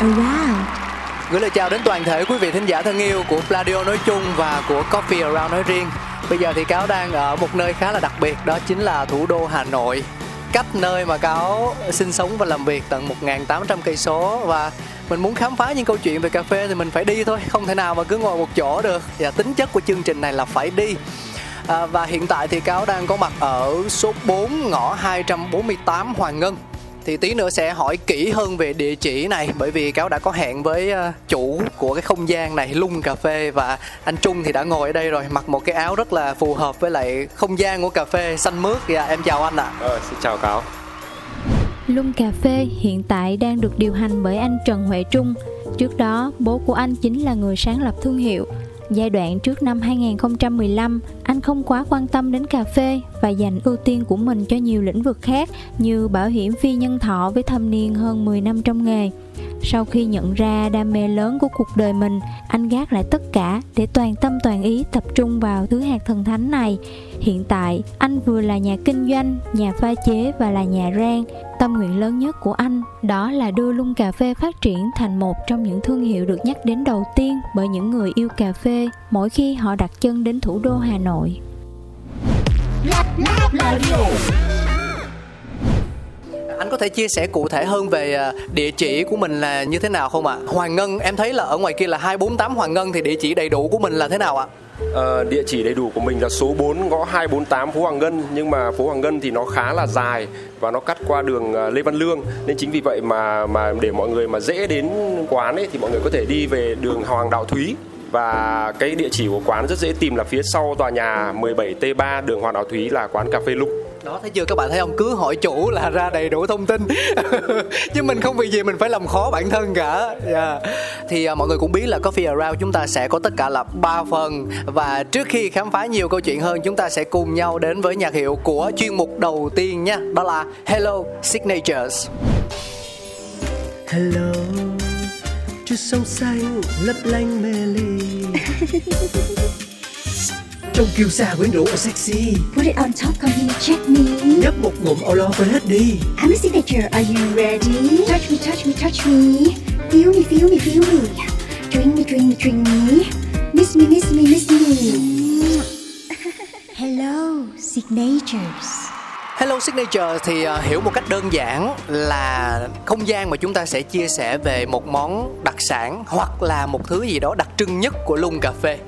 Oh, around Gửi lời chào đến toàn thể quý vị thính giả thân yêu của Pladio nói chung và của Coffee Around nói riêng. Bây giờ thì Cáo đang ở một nơi khá là đặc biệt đó chính là thủ đô Hà Nội. Cách nơi mà Cáo sinh sống và làm việc tận 1.800 cây số và mình muốn khám phá những câu chuyện về cà phê thì mình phải đi thôi, không thể nào mà cứ ngồi một chỗ được. Và tính chất của chương trình này là phải đi. À, và hiện tại thì Cáo đang có mặt ở số 4 ngõ 248 Hoàng Ngân thì tí nữa sẽ hỏi kỹ hơn về địa chỉ này bởi vì cáo đã có hẹn với ờ, chủ của cái không gian này lung cà phê và anh trung thì đã ngồi ở đây rồi mặc một cái áo rất là phù hợp với lại không gian của cà phê xanh mướt dạ em chào anh ạ Ờ, xin chào cáo. Lung Cà phê hiện tại đang được điều hành bởi anh Trần Huệ Trung. Trước đó, bố của anh chính là người sáng lập thương hiệu. Giai đoạn trước năm 2015, anh không quá quan tâm đến cà phê và dành ưu tiên của mình cho nhiều lĩnh vực khác như bảo hiểm phi nhân thọ với thâm niên hơn 10 năm trong nghề. Sau khi nhận ra đam mê lớn của cuộc đời mình, anh gác lại tất cả để toàn tâm toàn ý tập trung vào thứ hạt thần thánh này. Hiện tại, anh vừa là nhà kinh doanh, nhà pha chế và là nhà rang. Tâm nguyện lớn nhất của anh, đó là đưa Lung Cà phê phát triển thành một trong những thương hiệu được nhắc đến đầu tiên bởi những người yêu cà phê mỗi khi họ đặt chân đến thủ đô Hà Nội. anh có thể chia sẻ cụ thể hơn về à, địa chỉ của mình là như thế nào không ạ Hoàng Ngân, em thấy là ở ngoài kia là 248 Hoàng Ngân thì địa chỉ đầy đủ của mình là thế nào ạ Ờ, địa chỉ đầy đủ của mình là số 4 ngõ 248 phố Hoàng Ngân. Nhưng mà phố Hoàng Ngân thì nó khá là dài và nó cắt qua đường ờ, Lê Văn Lương. Nên chính vì vậy mà mà để mọi người mà dễ đến quán ấy thì mọi người có thể đi về đường Hoàng Đạo Thúy. Và cái địa chỉ của quán rất dễ tìm là phía sau tòa nhà 17T3 đường Hoàng Đạo Thúy là quán cà phê Lục đó thấy chưa? Các bạn thấy không? Cứ hỏi chủ là ra đầy đủ thông tin. Chứ mình không vì gì mình phải làm khó bản thân cả. Yeah. thì à, mọi người cũng biết là coffee around chúng ta sẽ có tất cả là ba phần. Và trước khi khám phá nhiều câu chuyện hơn chúng ta sẽ cùng nhau đến với nhạc hiệu của chuyên mục đầu tiên nha. Đó là hello signatures. Hello, chút sông xanh lấp lánh mê ly Trong kiêu sa quyến rũ và sexy. Put it on top come here check me. Nhấp một ngụm lo quên hết đi. I'm a signature are you ready? Touch me touch me touch me. Feel me feel me feel me. Drink me drink me drink me. Miss me miss me miss me. Hello signatures. Hello Signature. Thì à, hiểu một cách đơn giản là không gian mà chúng ta sẽ chia sẻ về một món đặc sản hoặc là một thứ gì đó đặc trưng nhất của Lung Cà Phê.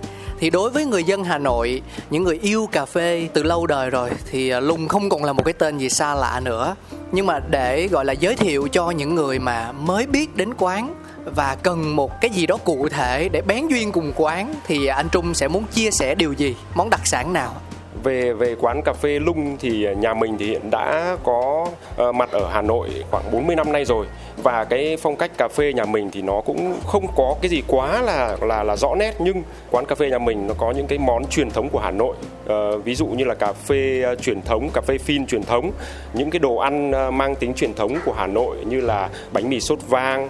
Thì đối với người dân Hà Nội, những người yêu cà phê từ lâu đời rồi thì à, lùng không còn là một cái tên gì xa lạ nữa. Nhưng mà để gọi là giới thiệu cho những người mà mới biết đến quán và cần một cái gì đó cụ thể để bén duyên cùng quán thì à, anh Trung sẽ muốn chia sẻ điều gì, món đặc sản nào? Về về quán cà phê Lung thì nhà mình thì hiện đã có ờ, mặt ở Hà Nội khoảng 40 năm nay rồi và cái phong cách cà phê nhà mình thì nó cũng không có cái gì quá là là là rõ nét nhưng quán cà phê nhà mình nó có những cái món truyền thống của Hà Nội Ờ, ví dụ như là cà phê ờ, truyền thống, cà phê phin truyền thống, những cái đồ ăn ờ, mang tính truyền thống của Hà Nội như là bánh mì sốt vang,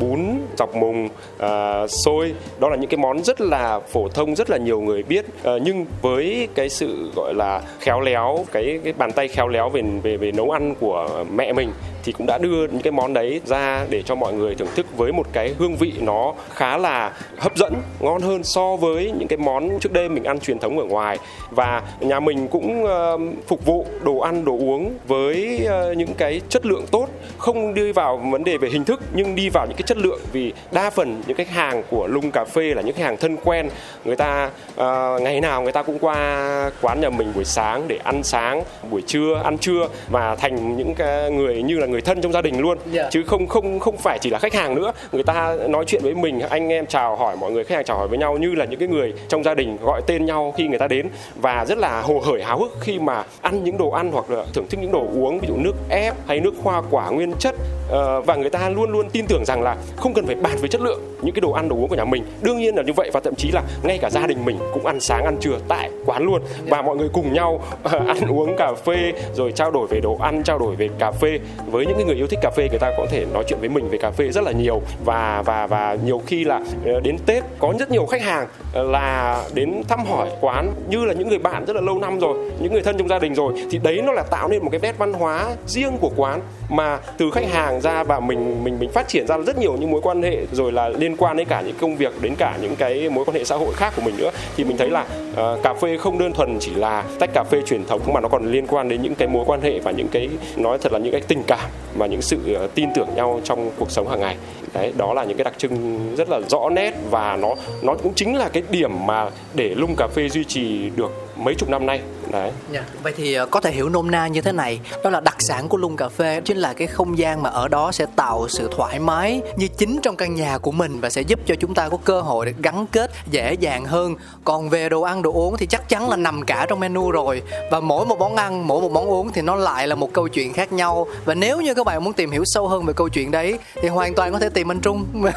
bún, dọc mùng, ờ, xôi. Đó là những cái món rất là phổ thông, rất là nhiều người biết. Ờ, nhưng với cái sự sự gọi là khéo léo cái cái bàn tay khéo léo về về về nấu ăn của mẹ mình thì cũng đã đưa những cái món đấy ra để cho mọi người thưởng thức với một cái hương vị nó khá là hấp dẫn ngon hơn so với những cái món trước đây mình ăn truyền thống ở ngoài. Và nhà mình cũng ờ, phục vụ đồ ăn đồ uống với ờ, những cái chất lượng tốt không đi vào vấn đề về hình thức nhưng đi vào những cái chất lượng vì đa phần những khách hàng của lung cà phê là những khách hàng thân quen. Người ta uh, ngày nào người ta cũng qua quán nhà mình buổi sáng để ăn sáng buổi trưa ăn trưa và thành những cái người như là người thân trong gia đình luôn. Dạ. chứ không không không phải chỉ là khách hàng nữa. Người ta nói chuyện với mình anh em chào hỏi mọi người khách hàng chào hỏi với nhau như là những cái người trong gia đình gọi tên nhau khi người ta đến. Và rất là hồ hởi háo hức khi mà ăn những đồ ăn hoặc là thưởng thức những đồ uống ví dụ nước ép hay nước hoa quả nguyên chất. Ờ, và người ta luôn luôn tin tưởng rằng là không cần phải bàn về chất lượng những cái đồ ăn đồ uống của nhà mình. Đương nhiên là như vậy và thậm chí là ngay cả gia đình mình cũng ăn sáng ăn trưa tại quán luôn. Và mọi người cùng nhau ờ, ăn uống cà phê rồi trao đổi về đồ ăn trao đổi về cà phê. Với những người yêu thích cà phê người ta có thể nói chuyện với mình về cà phê rất là nhiều. Và và và nhiều khi là ờ, đến Tết có rất nhiều khách hàng ờ, là đến thăm hỏi quán như là những người bạn rất là lâu năm rồi những người thân trong gia đình rồi. Thì đấy nó là tạo nên một cái nét văn hóa riêng của quán mà từ khách hàng ra và mình mình mình phát triển ra rất nhiều những mối quan hệ rồi là liên quan đến cả những công việc đến cả những cái mối quan hệ xã hội khác của mình nữa. Thì mình thấy là uh, cà phê không đơn thuần chỉ là tách cà phê truyền thống mà nó còn liên quan đến những cái mối quan hệ và những cái, nói thật là những cái tình cảm và những sự ờ, tin tưởng nhau trong cuộc sống hàng ngày. Đấy, đó là những cái đặc trưng rất là rõ nét và nó nó cũng chính là cái điểm mà để lung cà phê duy trì được mấy chục năm nay đấy. Dạ. Vậy thì ờ, có thể hiểu nôm na như thế này Đó là đặc sản của Lung Cà Phê Chính là cái không gian mà ở đó sẽ tạo sự thoải mái Như chính trong căn nhà của mình Và sẽ giúp cho chúng ta có cơ hội để gắn kết dễ dàng hơn. Còn về đồ ăn đồ uống thì chắc chắn là nằm cả trong menu rồi. Và mỗi một món ăn, mỗi một món uống thì nó lại là một câu chuyện khác nhau. Và nếu như các bạn muốn tìm hiểu sâu hơn về câu chuyện đấy Thì hoàn toàn có thể tìm anh Trung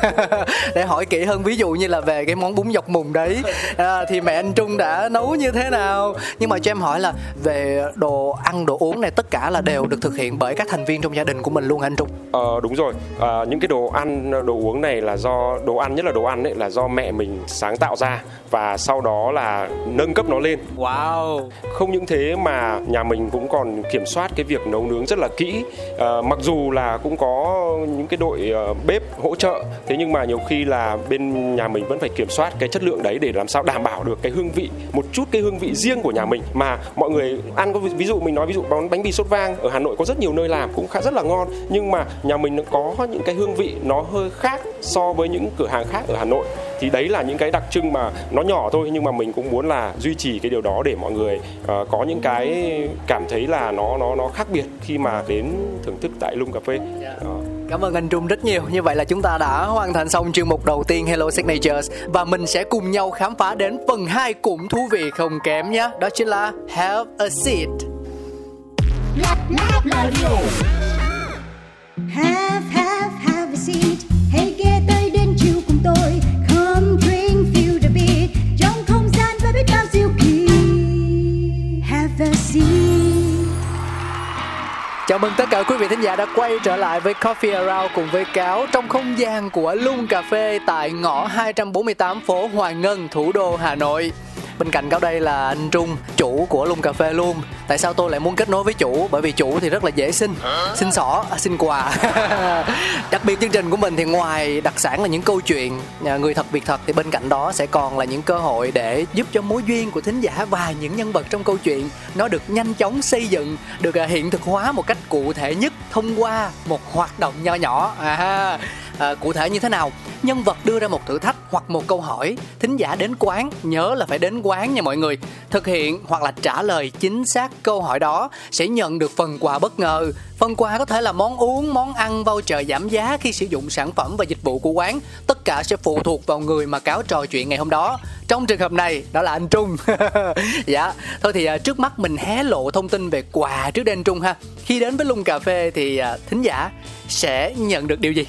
Để hỏi kỹ hơn. Ví dụ như là về cái món bún dọc mùng đấy. À, Thì mẹ anh Trung đã nấu như thế nào? Nhưng mà cho em hỏi là về đồ ăn đồ uống này tất cả là đều được thực hiện bởi các thành viên trong gia đình của mình luôn hả anh Trung? Ờ đúng rồi, à, những cái đồ ăn, đồ uống này là do đồ ăn nhất là đồ ăn ấy là do mẹ mình sáng tạo ra và sau đó là nâng cấp nó lên. Wow. Không những thế mà nhà mình cũng còn kiểm soát cái việc nấu nướng rất là kỹ. À, mặc dù là cũng có những cái đội ờ, bếp hỗ trợ, thế nhưng mà nhiều khi là bên nhà mình vẫn phải kiểm soát cái chất lượng đấy để làm sao đảm bảo được cái hương vị, một chút cái hương vị riêng của nhà mình mà mọi người ăn có ví dụ mình nói ví dụ món bánh mì sốt vang ở Hà Nội có rất nhiều nơi làm cũng khá rất là ngon nhưng mà nhà mình nó có những cái hương vị nó hơi khác so với những cửa hàng khác ở Hà Nội thì đấy là những cái đặc trưng mà nó nhỏ thôi nhưng mà mình cũng muốn là duy trì cái điều đó để mọi người uh, có những cái cảm thấy là nó nó nó khác biệt khi mà đến thưởng thức tại Lung Cà Phê. Uh. Cảm ơn anh Trung rất nhiều. Như vậy là chúng ta đã hoàn thành xong chương mục đầu tiên Hello Signatures và mình sẽ cùng nhau khám phá đến phần 2 cũng thú vị không kém nhé. Đó chính là Have a Seat. Have, have, have a seat Hãy ghé tới đến chiều cùng tôi Come drink, feel the beat Trong không gian biết bao diệu kỳ Have a seat Chào mừng tất cả quý vị thính giả đã quay trở lại với Coffee Around cùng với Cáo trong không gian của Lung Cà Phê tại ngõ 248 phố Hoàng Ngân, thủ đô Hà Nội. Bên cạnh cao đây là anh Trung, chủ của Lung Cà Phê luôn. Tại sao tôi lại muốn kết nối với chủ? Bởi vì chủ thì rất là dễ xin, xin xỏ, à, xin quà. Đặc biệt chương trình của mình thì ngoài đặc sản là những câu chuyện à, người thật việc thật thì bên cạnh đó sẽ còn là những cơ hội để giúp cho mối duyên của thính giả và những nhân vật trong câu chuyện nó được nhanh chóng xây dựng, được à, hiện thực hóa một cách cụ thể nhất thông qua một hoạt động nho nhỏ. À, à, cụ thể như thế nào? Nhân vật đưa ra một thử thách hoặc một câu hỏi, thính giả đến quán nhớ là phải đến quán nha mọi người. Thực hiện hoặc là trả lời chính xác câu hỏi đó sẽ nhận được phần quà bất ngờ. Phần quà có thể là món uống, món ăn, voucher giảm giá khi sử dụng sản phẩm và dịch vụ của quán. Tất cả sẽ phụ thuộc vào người mà cáo trò chuyện ngày hôm đó. Trong trường hợp này, đó là anh Trung. dạ, thôi thì à, trước mắt mình hé lộ thông tin về quà trước đây anh Trung ha. Khi đến với Lung Cà Phê thì à, thính giả sẽ nhận được điều gì?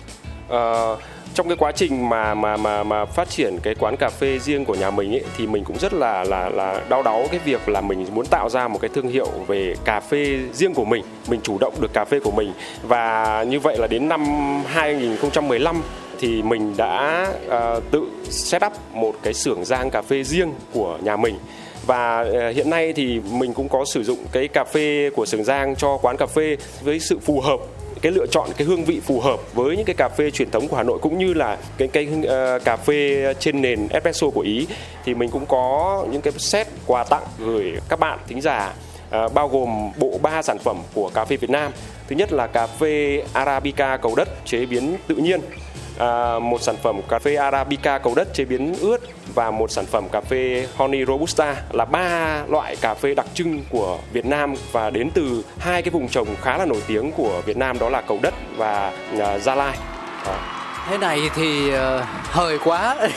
Ờ, trong cái quá trình mà mà mà mà phát triển cái quán cà phê riêng của nhà mình ấy thì mình cũng rất là là là đau đáu cái việc là mình muốn tạo ra một cái thương hiệu về cà phê riêng của mình, mình chủ động được cà phê của mình. Và như vậy là đến năm 2015 thì mình đã uh, tự set up một cái xưởng rang cà phê riêng của nhà mình. Và ờ, hiện nay thì mình cũng có sử dụng cái cà phê của Sường Giang cho quán cà phê với sự phù hợp cái lựa chọn cái hương vị phù hợp với những cái cà phê truyền thống của Hà Nội cũng như là cái cái uh, cà phê trên nền espresso của Ý thì mình cũng có những cái set quà tặng gửi các bạn thính giả uh, bao gồm bộ ba sản phẩm của cà phê Việt Nam. Thứ nhất là cà phê Arabica cầu đất chế biến tự nhiên à, một sản phẩm cà phê Arabica cầu đất chế biến ướt và một sản phẩm cà phê Honey Robusta là ba loại cà phê đặc trưng của Việt Nam và đến từ hai cái vùng trồng khá là nổi tiếng của Việt Nam đó là cầu đất và à, Gia Lai. À thế này thì uh, hời quá.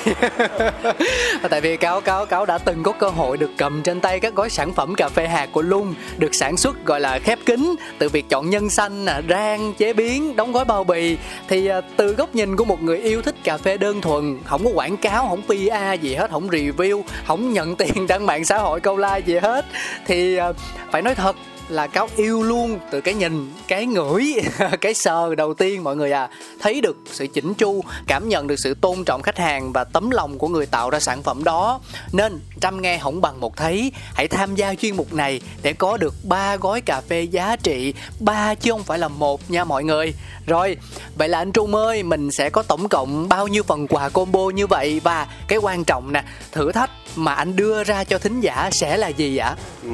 Tại vì cáo cáo cáo đã từng có cơ hội được cầm trên tay các gói sản phẩm cà phê hạt của lung được sản xuất gọi là khép kín từ việc chọn nhân xanh à, rang chế biến đóng gói bao bì. Thì uh, từ góc nhìn của một người yêu thích cà phê đơn thuần không có quảng cáo không pa gì hết không review không nhận tiền đăng mạng xã hội câu like gì hết thì uh, phải nói thật là cáo yêu luôn từ cái nhìn cái ngửi cái sờ đầu tiên mọi người à. Thấy được sự chỉnh chu cảm nhận được sự tôn trọng khách hàng và tấm lòng của người tạo ra sản phẩm đó. Nên trăm nghe không bằng một thấy hãy tham gia chuyên mục này để có được ba gói cà phê giá trị. Ba chứ không phải là một nha mọi người. Rồi vậy là anh trung ơi mình sẽ có tổng cộng bao nhiêu phần quà combo như vậy? Và cái quan trọng nè thử thách mà anh đưa ra cho thính giả sẽ là gì ạ? Ừ,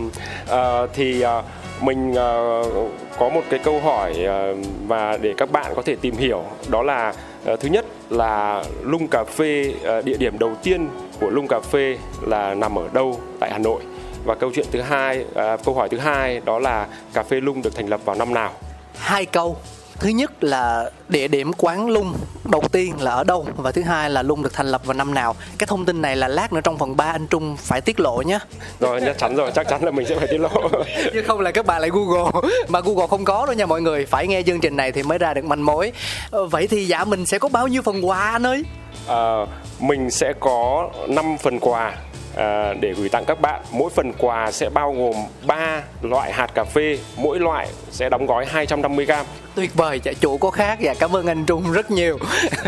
uh, thì uh mình uh, có một cái câu hỏi uh, và để các bạn có thể tìm hiểu đó là uh, thứ nhất là lung cà phê uh, địa điểm đầu tiên của lung cà phê là nằm ở đâu tại Hà Nội? Và câu chuyện thứ hai uh, câu hỏi thứ hai đó là cà phê lung được thành lập vào năm nào? Hai câu thứ nhất là địa điểm quán lung đầu tiên là ở đâu và thứ hai là lung được thành lập vào năm nào? Cái thông tin này là lát nữa trong phần 3 anh trung phải tiết lộ nhé. Rồi chắc chắn rồi chắc chắn là mình sẽ phải tiết lộ. Chứ không là các bạn lại google mà google không có đâu nha mọi người. Phải nghe chương trình này thì mới ra được manh mối. Ờ, vậy thì dạ mình sẽ có bao nhiêu phần quà anh ơi? À, mình sẽ có 5 phần quà à, để gửi tặng các bạn. Mỗi phần quà sẽ bao gồm 3 loại hạt cà phê, mỗi loại sẽ đóng gói 250 g tuyệt vời dạ chủ có khác. Và cảm ơn anh trung rất nhiều.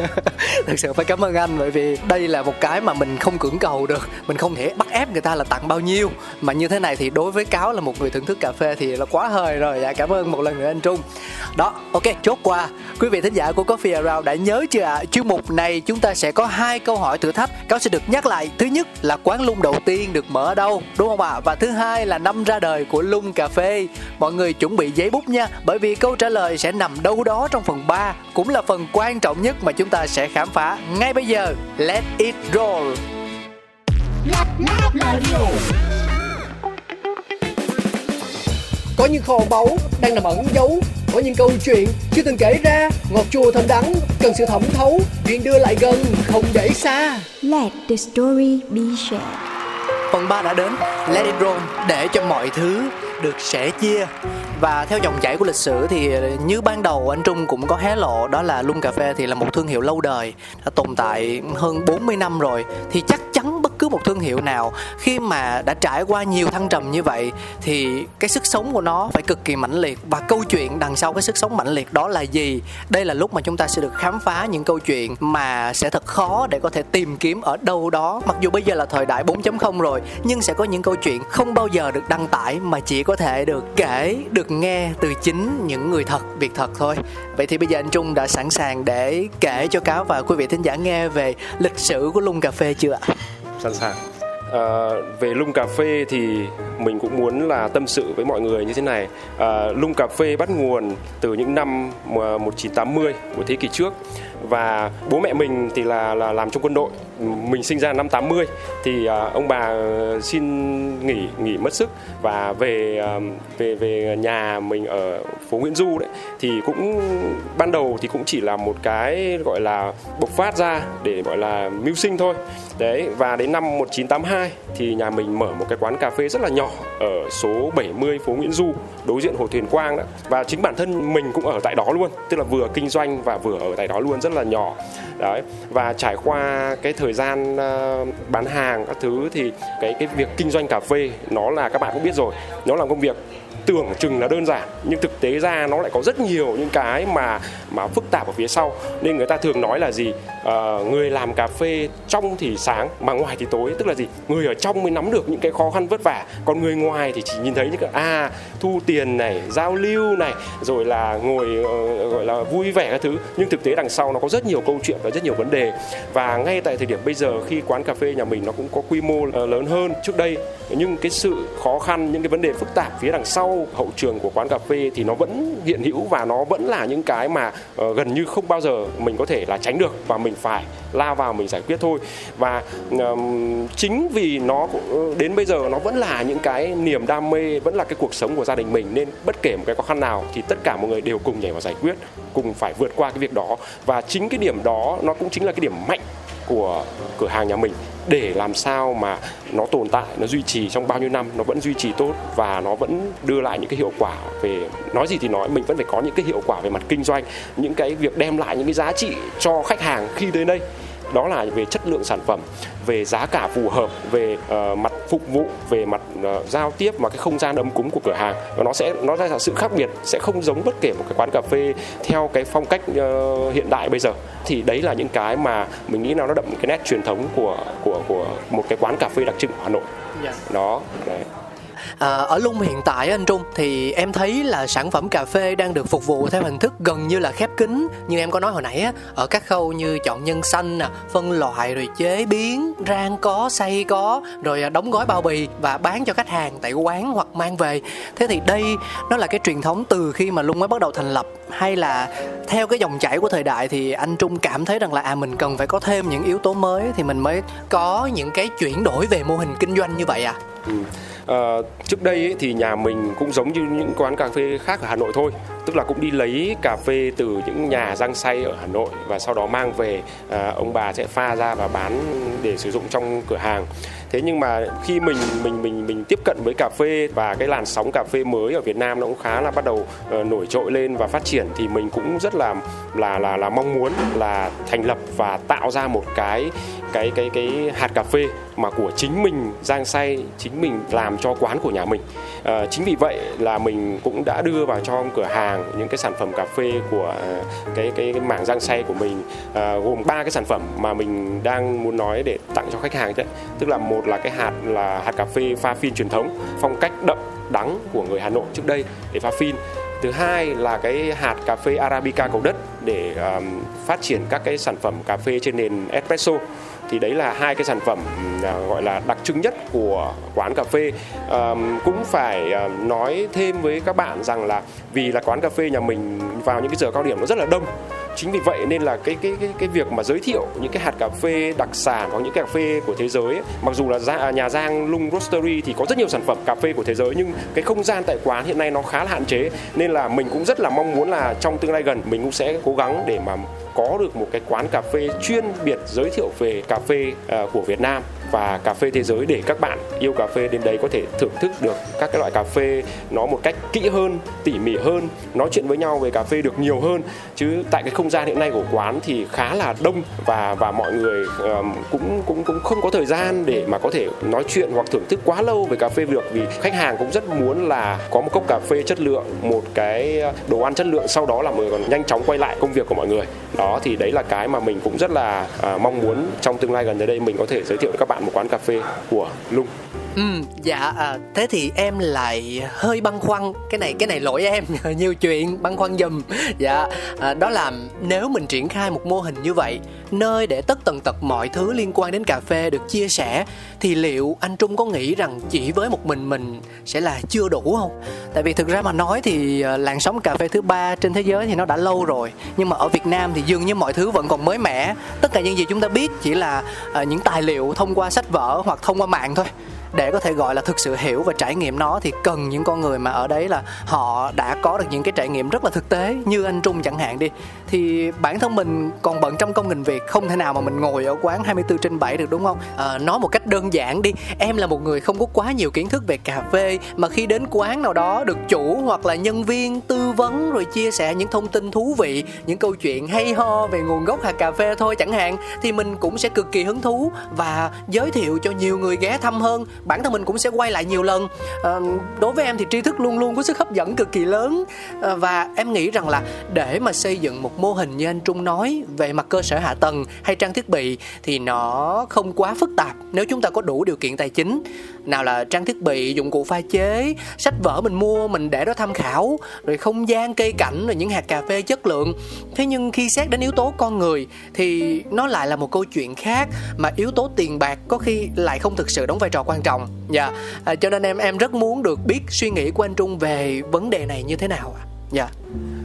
Thực sự phải cảm ơn anh, bởi vì đây là một cái mà mình không cưỡng cầu được. Mình không thể bắt ép người ta là tặng bao nhiêu. Mà như thế này thì đối với cáo là một người thưởng thức cà phê thì là quá hời rồi. Dạ cảm ơn một lần nữa anh trung. Đó, ok, chốt qua. Quý vị thính giả của coffee around đã nhớ chưa ạ? À? chuyên mục này chúng ta sẽ có hai câu hỏi thử thách. Cáo sẽ được nhắc lại. Thứ nhất là quán lung đầu tiên được mở ở đâu, đúng không ạ? À? và thứ hai là năm ra đời của lung cà phê. Mọi người chuẩn bị giấy bút nha, bởi vì câu trả lời sẽ nằm đâu đó trong phần 3 cũng là phần quan trọng nhất mà chúng ta sẽ khám phá. Ngay bây giờ. Let it roll. Có những kho báu đang nằm ẩn giấu Có những câu chuyện chưa từng kể ra. Ngọt chua thơm đắng Cần sự thẩm thấu Chuyện đưa lại gần Không để xa. Let the story be shared. Phần 3 đã đến. Let it roll Để cho mọi thứ được sẻ chia. Và theo dòng chảy của lịch sử thì như ban đầu anh Trung cũng có hé lộ, đó là Lung Cà Phê thì là một thương hiệu lâu đời, đã tồn tại hơn 40 năm rồi. Thì chắc chắn cứ một thương hiệu nào khi mà đã trải qua nhiều thăng trầm như vậy thì cái sức sống của nó phải cực kỳ mãnh liệt. Và câu chuyện đằng sau cái sức sống mãnh liệt đó là gì? Đây là lúc mà chúng ta sẽ được khám phá những câu chuyện mà sẽ thật khó để có thể tìm kiếm ở đâu đó. Mặc dù bây giờ là thời đại 4.0 rồi, nhưng sẽ có những câu chuyện không bao giờ được đăng tải mà chỉ có thể được kể, được nghe từ chính những người thật, việc thật thôi. Vậy thì bây giờ anh trung đã sẵn sàng để kể cho cáo và quý vị thính giả nghe về lịch sử của lung cà phê chưa ạ? Sẵn sàng. À, về lung cà phê thì mình cũng muốn là tâm sự với mọi người như thế này. À, lung cà phê bắt nguồn từ những năm 1980 của thế kỷ trước và bố mẹ mình thì là là làm trong quân đội. Mình sinh ra năm 80 thì à, ông bà ờ, xin nghỉ nghỉ mất sức. Và về ờ, về về nhà mình ở phố Nguyễn Du đấy, thì cũng, ban đầu thì cũng chỉ là một cái gọi là bộc phát ra để gọi là mưu sinh thôi. Đấy, và đến năm 1982 thì nhà mình mở một cái quán cà phê rất là nhỏ ở số 70 phố Nguyễn Du, đối diện Hồ Thuyền Quang đó. Và chính bản thân mình cũng ở tại đó luôn, tức là vừa kinh doanh và vừa ở tại đó luôn, rất là nhỏ. Đấy, và trải qua cái thời gian ờ, bán hàng các thứ thì cái cái việc kinh doanh cà phê nó là, các bạn cũng biết rồi, nó là công việc tưởng chừng là đơn giản nhưng thực tế ra nó lại có rất nhiều những cái mà mà phức tạp ở phía sau. Nên người ta thường nói là gì? À, người làm cà phê trong thì sáng mà ngoài thì tối. Tức là gì? Người ở trong mới nắm được những cái khó khăn vất vả còn người ngoài thì chỉ nhìn thấy những cái à thu tiền này giao lưu này rồi là ngồi uh, gọi là vui vẻ các thứ. Nhưng thực tế đằng sau nó có rất nhiều câu chuyện và rất nhiều vấn đề. Và ngay tại thời điểm bây giờ khi quán cà phê nhà mình nó cũng có quy mô ờ, lớn hơn trước đây nhưng cái sự khó khăn những cái vấn đề phức tạp phía đằng sau hậu trường của quán cà phê thì nó vẫn hiện hữu và nó vẫn là những cái mà uh, gần như không bao giờ mình có thể là tránh được và mình phải lao vào mình giải quyết thôi. Và um, chính vì nó ờ, đến bây giờ nó vẫn là những cái niềm đam mê vẫn là cái cuộc sống của gia đình mình nên bất kể một cái khó khăn nào thì tất cả mọi người đều cùng nhảy vào giải quyết cùng phải vượt qua cái việc đó. Và chính cái điểm đó nó cũng chính là cái điểm mạnh của cửa hàng nhà mình để làm sao mà nó tồn tại, nó duy trì trong bao nhiêu năm, nó vẫn duy trì tốt và nó vẫn đưa lại những cái hiệu quả về, nói gì thì nói, mình vẫn phải có những cái hiệu quả về mặt kinh doanh, những cái việc đem lại những cái giá trị cho khách hàng khi đến đây đó là về chất lượng sản phẩm về giá cả phù hợp về uh, mặt phục vụ về mặt uh, giao tiếp và cái không gian ấm cúng của cửa hàng và nó sẽ nó ra là sự khác biệt sẽ không giống bất kể một cái quán cà phê theo cái phong cách uh, hiện đại bây giờ thì đấy là những cái mà mình nghĩ là nó đậm cái nét truyền thống của của của một cái quán cà phê đặc trưng của Hà Nội yeah. Dạ. đó đấy. À, ở Lung hiện tại anh Trung thì em thấy là sản phẩm cà phê đang được phục vụ theo hình thức gần như là khép kín như em có nói hồi nãy á ở các khâu như chọn nhân xanh nè phân loại rồi chế biến rang có xay có rồi à, đóng gói bao bì và bán cho khách hàng tại quán hoặc mang về thế thì đây nó là cái truyền thống từ khi mà Lung mới bắt đầu thành lập hay là theo cái dòng chảy của thời đại thì anh Trung cảm thấy rằng là à mình cần phải có thêm những yếu tố mới thì mình mới có những cái chuyển đổi về mô hình kinh doanh như vậy à? Ừ. À, trước đây ấy, thì nhà mình cũng giống như những quán cà phê khác ở Hà Nội thôi. Tức là cũng đi lấy cà phê từ những nhà rang xay ở Hà Nội và sau đó mang về à, ông bà sẽ pha ra và bán để sử dụng trong cửa hàng thế nhưng mà khi mình mình mình mình tiếp cận với cà phê và cái làn sóng cà phê mới ở Việt Nam nó cũng khá là bắt đầu uh, nổi trội lên và phát triển thì mình cũng rất là là là là mong muốn là thành lập và tạo ra một cái cái cái cái hạt cà phê mà của chính mình rang Say chính mình làm cho quán của nhà mình. À, chính vì vậy là mình cũng đã đưa vào cho cửa hàng những cái sản phẩm cà phê của uh, cái cái cái mảng rang Say của mình. Uh, gồm ba cái sản phẩm mà mình đang muốn nói để tặng cho khách hàng đấy. Tức là một là cái hạt là hạt cà phê pha phin truyền thống phong cách đậm đắng của người Hà Nội trước đây để pha phin. Thứ hai là cái hạt cà phê arabica cầu đất để um, phát triển các cái sản phẩm cà phê trên nền espresso. Thì đấy là hai cái sản phẩm uh, gọi là đặc trưng nhất của quán cà phê. Um, cũng phải uh, nói thêm với các bạn rằng là vì là quán cà phê nhà mình vào những cái giờ cao điểm nó rất là đông chính vì vậy nên là cái cái cái cái việc mà giới thiệu những cái hạt cà phê đặc sản hoặc những cà phê của thế giới ấy, mặc dù là ra, à, nhà Giang Lung Roastery thì có rất nhiều sản phẩm cà phê của thế giới nhưng cái không gian tại quán hiện nay nó khá là hạn chế nên là mình cũng rất là mong muốn là trong tương lai gần mình cũng sẽ cố gắng để mà có được một cái quán cà phê chuyên biệt giới thiệu về cà phê uh, của Việt Nam và cà phê thế giới để các bạn yêu cà phê đến đấy có thể thưởng thức được các cái loại cà phê nó một cách kỹ hơn, tỉ mỉ hơn, nói chuyện với nhau về cà phê được nhiều hơn. Chứ tại cái không gian hiện nay của quán thì khá là đông và và mọi người um, cũng cũng cũng không có thời gian để mà có thể nói chuyện hoặc thưởng thức quá lâu về cà phê được. Vì khách hàng cũng rất muốn là có một cốc cà phê chất lượng, một cái ờ, đồ ăn chất lượng sau đó là mọi người còn nhanh chóng quay lại công việc của mọi người. Đó thì đấy là cái mà mình cũng rất là uh, mong muốn trong tương lai gần tới đây mình có thể giới thiệu với các bạn một quán cà phê của Lung. Ừ, dạ à, thế thì em lại hơi băn khoăn. Cái này cái này lỗi em nhiều chuyện băn khoăn dùm dạ à, đó là nếu mình triển khai một mô hình như vậy nơi để tất tần tật mọi thứ liên quan đến cà phê được chia sẻ thì liệu anh Trung có nghĩ rằng chỉ với một mình mình sẽ là chưa đủ không? Tại vì thực ra mà nói thì à, làn sóng cà phê thứ ba trên thế giới thì nó đã lâu rồi. Nhưng mà ở Việt Nam thì dường như mọi thứ vẫn còn mới mẻ. Tất cả những gì chúng ta biết chỉ là à, những tài liệu thông qua sách vở hoặc thông qua mạng thôi để có thể gọi là thực sự hiểu và trải nghiệm nó thì cần những con người mà ở đấy là họ đã có được những cái trải nghiệm rất là thực tế như anh Trung chẳng hạn đi. Thì bản thân mình còn bận trong công nghìn việc không thể nào mà mình ngồi ở quán 24 trên 7 được đúng không? À, nói một cách đơn giản đi em là một người không có quá nhiều kiến thức về cà phê mà khi đến quán nào đó được chủ hoặc là nhân viên tư vấn rồi chia sẻ những thông tin thú vị những câu chuyện hay ho về nguồn gốc hạt cà phê thôi chẳng hạn thì mình cũng sẽ cực kỳ hứng thú và giới thiệu cho nhiều người ghé thăm hơn bản thân mình cũng sẽ quay lại nhiều lần. À, đối với em thì tri thức luôn luôn có sức hấp dẫn cực kỳ lớn. À, và em nghĩ rằng là để mà xây dựng một mô hình như anh Trung nói về mặt cơ sở hạ tầng hay trang thiết bị thì nó không quá phức tạp nếu chúng ta có đủ điều kiện tài chính. Nào là trang thiết bị dụng cụ pha chế sách vở mình mua mình để đó tham khảo rồi không gian cây cảnh rồi những hạt cà phê chất lượng. Thế nhưng khi xét đến yếu tố con người thì nó lại là một câu chuyện khác mà yếu tố tiền bạc có khi lại không thực sự đóng vai trò quan trọng dạ. À, cho nên em em rất muốn được biết suy nghĩ của anh trung về vấn đề này như thế nào ạ? À? dạ.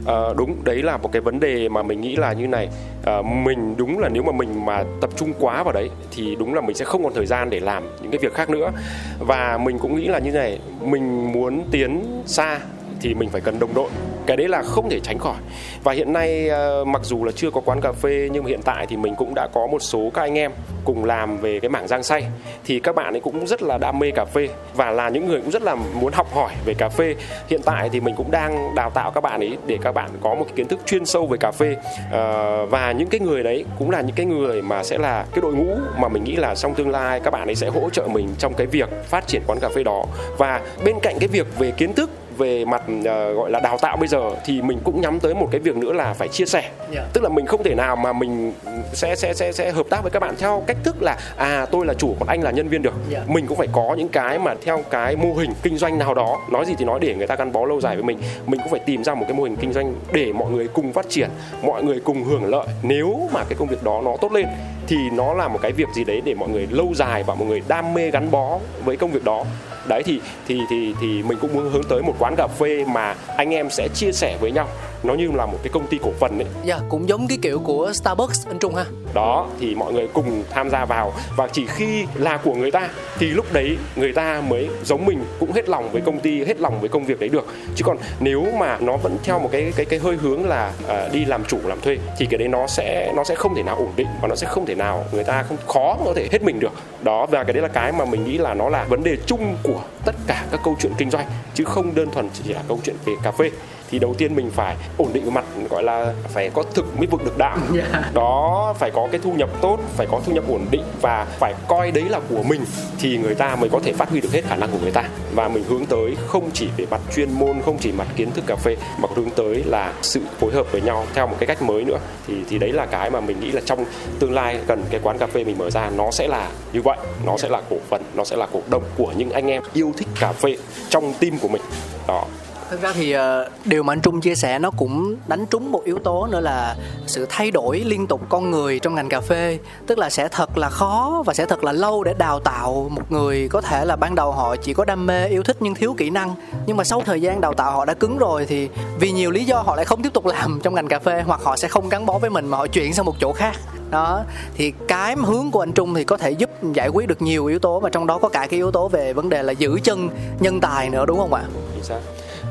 À, đúng đấy là một cái vấn đề mà mình nghĩ là như này. À, mình đúng là nếu mà mình mà tập trung quá vào đấy thì đúng là mình sẽ không còn thời gian để làm những cái việc khác nữa. Và mình cũng nghĩ là như này mình muốn tiến xa thì mình phải cần đồng đội. Cái đấy là không thể tránh khỏi. Và hiện nay ờ, mặc dù là chưa có quán cà phê, nhưng mà hiện tại thì mình cũng đã có một số các anh em cùng làm về cái mảng rang xay. Thì các bạn ấy cũng rất là đam mê cà phê và là những người cũng rất là muốn học hỏi về cà phê. Hiện tại thì mình cũng đang đào tạo các bạn ấy để các bạn có một cái kiến thức chuyên sâu về cà phê. Ờ, và những cái người đấy cũng là những cái người mà sẽ là cái đội ngũ mà mình nghĩ là trong tương lai các bạn ấy sẽ hỗ trợ mình trong cái việc phát triển quán cà phê đó. Và bên cạnh cái việc về kiến thức về mặt uh, gọi là đào tạo bây giờ thì mình cũng nhắm tới một cái việc nữa là phải chia sẻ yeah. Dạ. tức là mình không thể nào mà mình sẽ sẽ sẽ sẽ hợp tác với các bạn theo cách thức là à tôi là chủ còn anh là nhân viên được yeah. Dạ. mình cũng phải có những cái mà theo cái mô hình kinh doanh nào đó nói gì thì nói để người ta gắn bó lâu dài với mình mình cũng phải tìm ra một cái mô hình kinh doanh để mọi người cùng phát triển mọi người cùng hưởng lợi nếu mà cái công việc đó nó tốt lên thì nó là một cái việc gì đấy để mọi người lâu dài và mọi người đam mê gắn bó với công việc đó đấy, thì thì thì thì mình cũng muốn hướng tới một quán cà phê mà anh em sẽ chia sẻ với nhau nó như là một cái công ty cổ phần ấy. Dạ, yeah, cũng giống cái kiểu của Starbucks anh Trung ha. Đó, thì mọi người cùng tham gia vào và chỉ khi là của người ta thì lúc đấy người ta mới giống mình cũng hết lòng với công ty, hết lòng với công việc đấy được. Chứ còn nếu mà nó vẫn theo một cái cái cái hơi hướng là uh, đi làm chủ làm thuê thì cái đấy nó sẽ nó sẽ không thể nào ổn định và nó sẽ không thể nào người ta không khó có thể hết mình được. Đó và cái đấy là cái mà mình nghĩ là nó là vấn đề chung của tất cả các câu chuyện kinh doanh chứ không đơn thuần chỉ là câu chuyện về cà phê thì đầu tiên mình phải ổn định mặt gọi là phải có thực mới vực được đạo yeah. Đó phải có cái thu nhập tốt phải có thu nhập ổn định và phải coi đấy là của mình thì người ta mới có thể phát huy được hết khả năng của người ta. Và mình hướng tới không chỉ về mặt chuyên môn không chỉ mặt kiến thức cà phê mà hướng tới là sự phối hợp với nhau theo một cái cách mới nữa. Thì thì đấy là cái mà mình nghĩ là trong tương lai gần cái quán cà phê mình mở ra nó sẽ là như vậy. Nó sẽ là cổ phần nó sẽ là cổ đông của những anh em yêu thích cà phê trong tim của mình. Đó thực ra thì ờ, điều mà anh Trung chia sẻ nó cũng đánh trúng một yếu tố nữa là sự thay đổi liên tục con người trong ngành cà phê. Tức là sẽ thật là khó và sẽ thật là lâu để đào tạo một người. Có thể là ban đầu họ chỉ có đam mê, yêu thích nhưng thiếu kỹ năng, nhưng mà sau thời gian đào tạo họ đã cứng rồi thì vì nhiều lý do họ lại không tiếp tục làm trong ngành cà phê hoặc họ sẽ không gắn bó với mình mà họ chuyển sang một chỗ khác. Đó, thì cái hướng của anh Trung thì có thể giúp giải quyết được nhiều yếu tố và trong đó có cả cái yếu tố về vấn đề là giữ chân, nhân tài nữa, đúng không ạ? Chính xác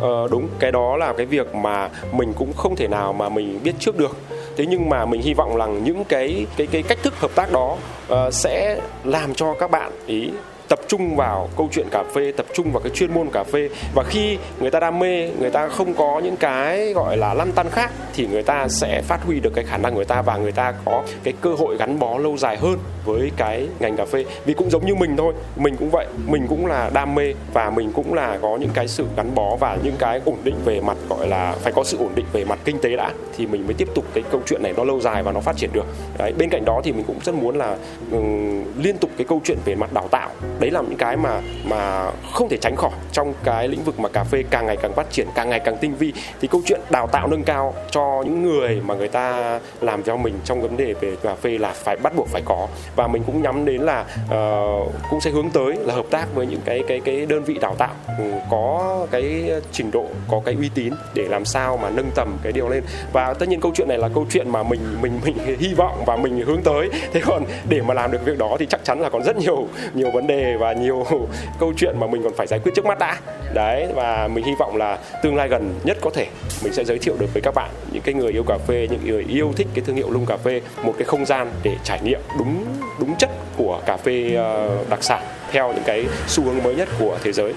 ờ, đúng cái đó là cái việc mà mình cũng không thể nào mà mình biết trước được. Thế nhưng mà mình hy vọng rằng những cái cái cái cách thức hợp tác đó uh, sẽ làm cho các bạn ý tập trung vào câu chuyện cà phê tập trung vào cái chuyên môn cà phê. Và khi người ta đam mê người ta không có những cái gọi là lăn tăn khác thì người ta sẽ phát huy được cái khả năng người ta và người ta có cái cơ hội gắn bó lâu dài hơn với cái ngành cà phê. Vì cũng giống như mình thôi mình cũng vậy. Mình cũng là đam mê và mình cũng là có những cái sự gắn bó và những cái ổn định về mặt gọi là phải có sự ổn định về mặt kinh tế đã thì mình mới tiếp tục cái câu chuyện này nó lâu dài và nó phát triển được. Đấy bên cạnh đó thì mình cũng rất muốn là um, liên tục cái câu chuyện về mặt đào tạo đấy là những cái mà mà không thể tránh khỏi trong cái lĩnh vực mà cà phê càng ngày càng phát triển càng ngày càng tinh vi. Thì câu chuyện đào tạo nâng cao cho những người mà người ta làm cho mình trong vấn đề về cà phê là phải bắt buộc phải có. Và mình cũng nhắm đến là uh, cũng sẽ hướng tới là hợp tác với những cái cái cái đơn vị đào tạo ừ, có cái trình độ có cái uy tín để làm sao mà nâng tầm cái điều lên. Và tất nhiên câu chuyện này là câu chuyện mà mình mình mình hy vọng và mình hướng tới. Thế còn để mà làm được việc đó thì chắc chắn là còn rất nhiều nhiều vấn đề và nhiều câu chuyện mà mình còn phải giải quyết trước mắt đã. Đấy, và mình hy vọng là tương lai gần nhất có thể mình sẽ giới thiệu được với các bạn những cái người yêu cà phê, những người yêu thích cái thương hiệu lung cà phê, một cái không gian để trải nghiệm đúng đúng chất của cà phê ờ, đặc sản theo những cái xu hướng mới nhất của thế giới.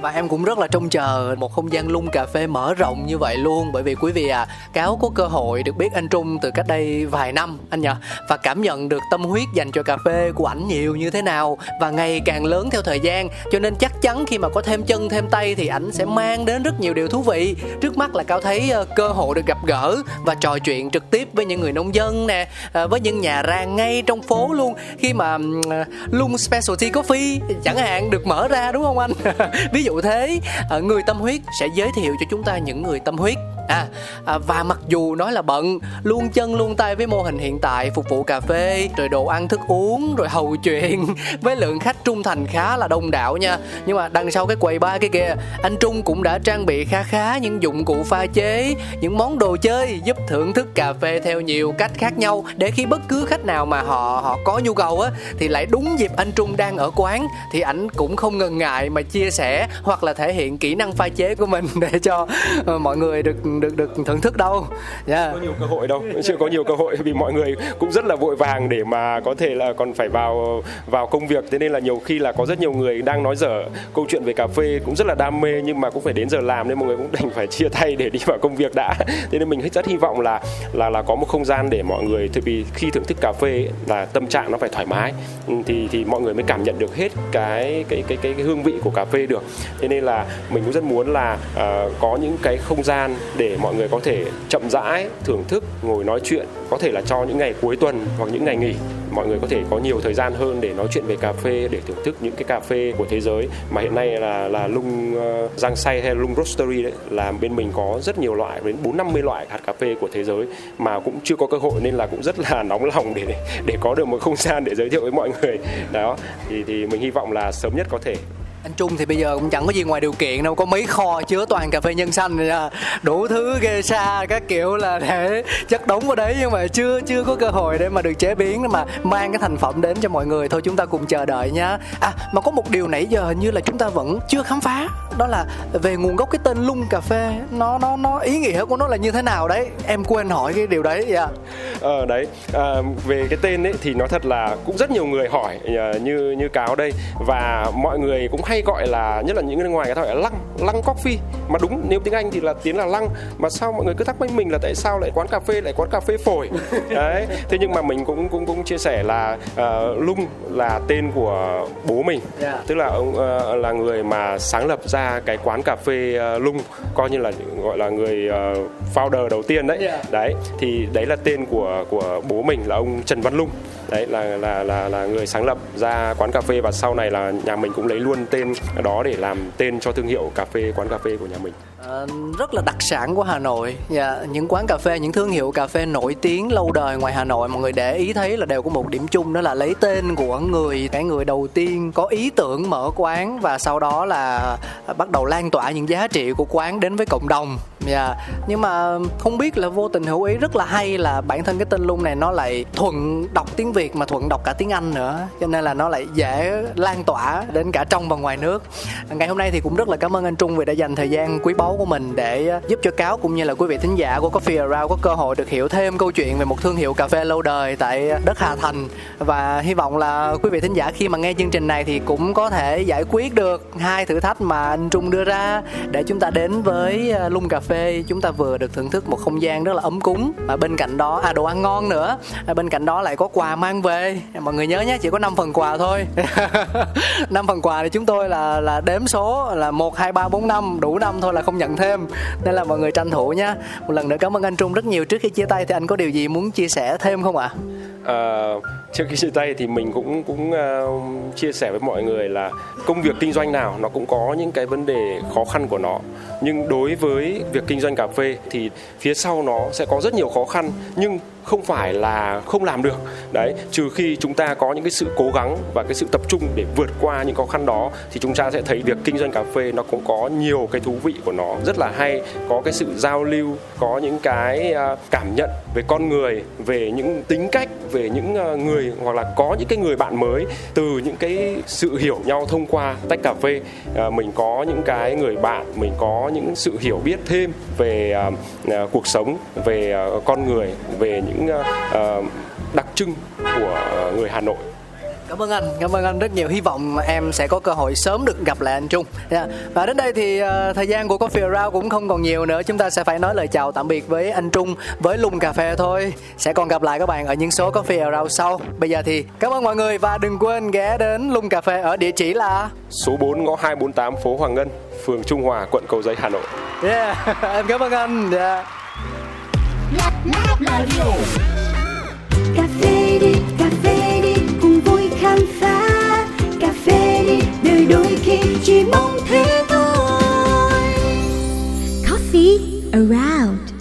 Và em cũng rất là trông chờ một không gian lung cà phê mở rộng như vậy luôn. Bởi vì quý vị à cáo có cơ hội được biết anh Trung từ cách đây vài năm, anh nhở và cảm nhận được tâm huyết dành cho cà phê của ảnh nhiều như thế nào và ngày càng lớn theo thời gian. Cho nên chắc chắn khi mà có thêm chân, thêm tay thì ảnh sẽ mang đến rất nhiều điều thú vị. Trước mắt là cao thấy ờ, cơ hội được gặp gỡ và trò chuyện trực tiếp với những người nông dân nè ờ, với những nhà rang ngay trong phố luôn. Khi mà ờ, lung specialty coffee chẳng hạn, được mở ra, đúng không anh? Ví dụ thế ờ, người tâm huyết sẽ giới thiệu cho chúng ta những người tâm huyết à, à và mặc dù nói là bận luôn chân luôn tay với mô hình hiện tại phục vụ cà phê rồi đồ ăn thức uống rồi hầu chuyện với lượng khách trung thành khá là đông đảo nha. Nhưng mà đằng sau cái quầy ba cái kia anh trung cũng đã trang bị khá khá những dụng cụ pha chế những món đồ chơi giúp thưởng thức cà phê theo nhiều cách khác nhau. Để khi bất cứ khách nào mà họ họ có nhu cầu á thì lại đúng dịp anh trung đang ở quán thì ảnh cũng không ngần ngại mà chia sẻ hoặc là thể hiện kỹ năng pha chế của mình để cho ờ, mọi người được được được thưởng thức đâu. Yeah. có nhiều cơ hội đâu chưa có nhiều cơ hội vì mọi người cũng rất là vội vàng để mà có thể là còn phải vào vào công việc. Thế nên là nhiều khi là có rất nhiều người đang nói dở câu chuyện về cà phê cũng rất là đam mê nhưng mà cũng phải đến giờ làm nên mọi người cũng đành phải chia tay để đi vào công việc đã. Thế nên mình rất hy vọng là là là có một không gian để mọi người thì vì khi thưởng thức cà phê là tâm trạng nó phải thoải mái ừ, thì thì mọi người mới cảm nhận được hết cái cái cái cái, cái hương vị của cà phê được. Thế nên là mình cũng rất muốn là uh, có những cái không gian để mọi người có thể chậm rãi thưởng thức ngồi nói chuyện có thể là cho những ngày cuối tuần hoặc những ngày nghỉ. Mọi người có thể có nhiều thời gian hơn để nói chuyện về cà phê để thưởng thức những cái cà phê của thế giới. Mà hiện nay là là lung uh, giang say hay lung roastery đấy là bên mình có rất nhiều loại đến bốn năm mươi loại hạt cà phê của thế giới mà cũng chưa có cơ hội nên là cũng rất là nóng lòng để để có được một không gian để giới thiệu với mọi người. Đó thì thì mình hy vọng là sớm nhất có thể anh Trung thì bây giờ cũng chẳng có gì ngoài điều kiện đâu có mấy kho chứa toàn cà phê nhân xanh đủ thứ ghê xa các kiểu là để chất đống vào đấy. Nhưng mà chưa chưa có cơ hội để mà được chế biến mà mang cái thành phẩm đến cho mọi người. Thôi chúng ta cùng chờ đợi nhá. À mà có một điều nãy giờ hình như là chúng ta vẫn chưa khám phá đó là về nguồn gốc cái tên lung cà phê. Nó nó nó ý nghĩa của nó là như thế nào đấy? Em quên hỏi cái điều đấy dạ. Yeah. ờ đấy à, về cái tên ấy thì nó thật là cũng rất nhiều người hỏi à, như như cáo đây. Và mọi người cũng hay gọi là nhất là những người ngoài người ta gọi là lăng lăng coffee mà đúng nếu tiếng anh thì là tiếng là lăng mà sao mọi người cứ thắc mắc mình là tại sao lại quán cà phê lại quán cà phê phổi đấy thế nhưng mà mình cũng cũng cũng chia sẻ là uh, lung là tên của bố mình yeah. Dạ. tức là ông uh, là người mà sáng lập ra cái quán cà phê uh, lung coi như là gọi là người uh, founder đầu tiên đấy yeah. Dạ. đấy thì đấy là tên của của bố mình là ông Trần Văn Lung đấy là là là là người sáng lập ra quán cà phê và sau này là nhà mình cũng lấy luôn tên đó để làm tên cho thương hiệu cà phê quán cà phê của nhà mình. À, rất là đặc sản của Hà Nội. Dạ, những quán cà phê những thương hiệu cà phê nổi tiếng lâu đời ngoài Hà Nội mọi người để ý thấy là đều có một điểm chung đó là lấy tên của người cái người đầu tiên có ý tưởng mở quán và sau đó là bắt đầu lan tỏa những giá trị của quán đến với cộng đồng dạ nhưng mà không biết là vô tình hữu ý rất là hay là bản thân cái tên lung này nó lại thuận đọc tiếng việt mà thuận đọc cả tiếng anh nữa. Cho nên là nó lại dễ lan tỏa đến cả trong và ngoài nước. Ngày hôm nay thì cũng rất là cảm ơn anh trung vì đã dành thời gian quý báu của mình để giúp cho cáo cũng như là quý vị thính giả của coffee around có cơ hội được hiểu thêm câu chuyện về một thương hiệu cà phê lâu đời tại đất hà thành. Và hy vọng là quý vị thính giả khi mà nghe chương trình này thì cũng có thể giải quyết được hai thử thách mà anh trung đưa ra để chúng ta đến với lung cà phê phê chúng ta vừa được thưởng thức một không gian rất là ấm cúng. Và bên cạnh đó à đồ ăn ngon nữa. À, bên cạnh đó lại có quà mang về. Mọi người nhớ nhé chỉ có 5 phần quà thôi. 5 phần quà thì chúng tôi là là đếm số là một hai ba bốn năm. Đủ năm thôi là không nhận thêm. Nên là mọi người tranh thủ nhé. Một lần nữa cảm ơn anh Trung rất nhiều. Trước khi chia tay thì anh có điều gì muốn chia sẻ thêm không ạ? À? uh, trước khi chia tay thì mình cũng cũng uh, chia sẻ với mọi người là công việc kinh doanh nào nó cũng có những cái vấn đề khó khăn của nó. Nhưng đối với việc kinh doanh cà phê thì phía sau nó sẽ có rất nhiều khó khăn nhưng không phải là không làm được. Đấy, trừ khi chúng ta có những cái sự cố gắng và cái sự tập trung để vượt qua những khó khăn đó, thì chúng ta sẽ thấy việc kinh doanh cà phê nó cũng có nhiều cái thú vị của nó, rất là hay, có cái sự giao lưu, có những cái à, cảm nhận về con người, về những tính cách, về những à, người hoặc là có những cái người bạn mới từ những cái sự hiểu nhau thông qua tách cà phê. À, mình có những cái người bạn, mình có những sự hiểu biết thêm về cuộc sống, về con người, về những những uh, đặc trưng của người Hà Nội Cảm ơn anh, cảm ơn anh rất nhiều. Hy vọng em sẽ có cơ hội sớm được gặp lại anh Trung. Yeah. Và đến đây thì uh, thời gian của Coffee Around cũng không còn nhiều nữa. Chúng ta sẽ phải nói lời chào tạm biệt với anh Trung, với Lung Cà Phê thôi. Sẽ còn gặp lại các bạn ở những số Coffee Around sau. Bây giờ thì cảm ơn mọi người và đừng quên ghé đến Lung Cà Phê ở địa chỉ là Số 4 ngõ 248 phố Hoàng Ngân, phường Trung Hòa, quận Cầu Giấy, Hà Nội. Yeah, em cảm ơn anh. Yeah cà phê đi, cà phê đi, cùng vui khám phá. Cà phê đi đời đôi khi chỉ mong thế thôi. Coffee around.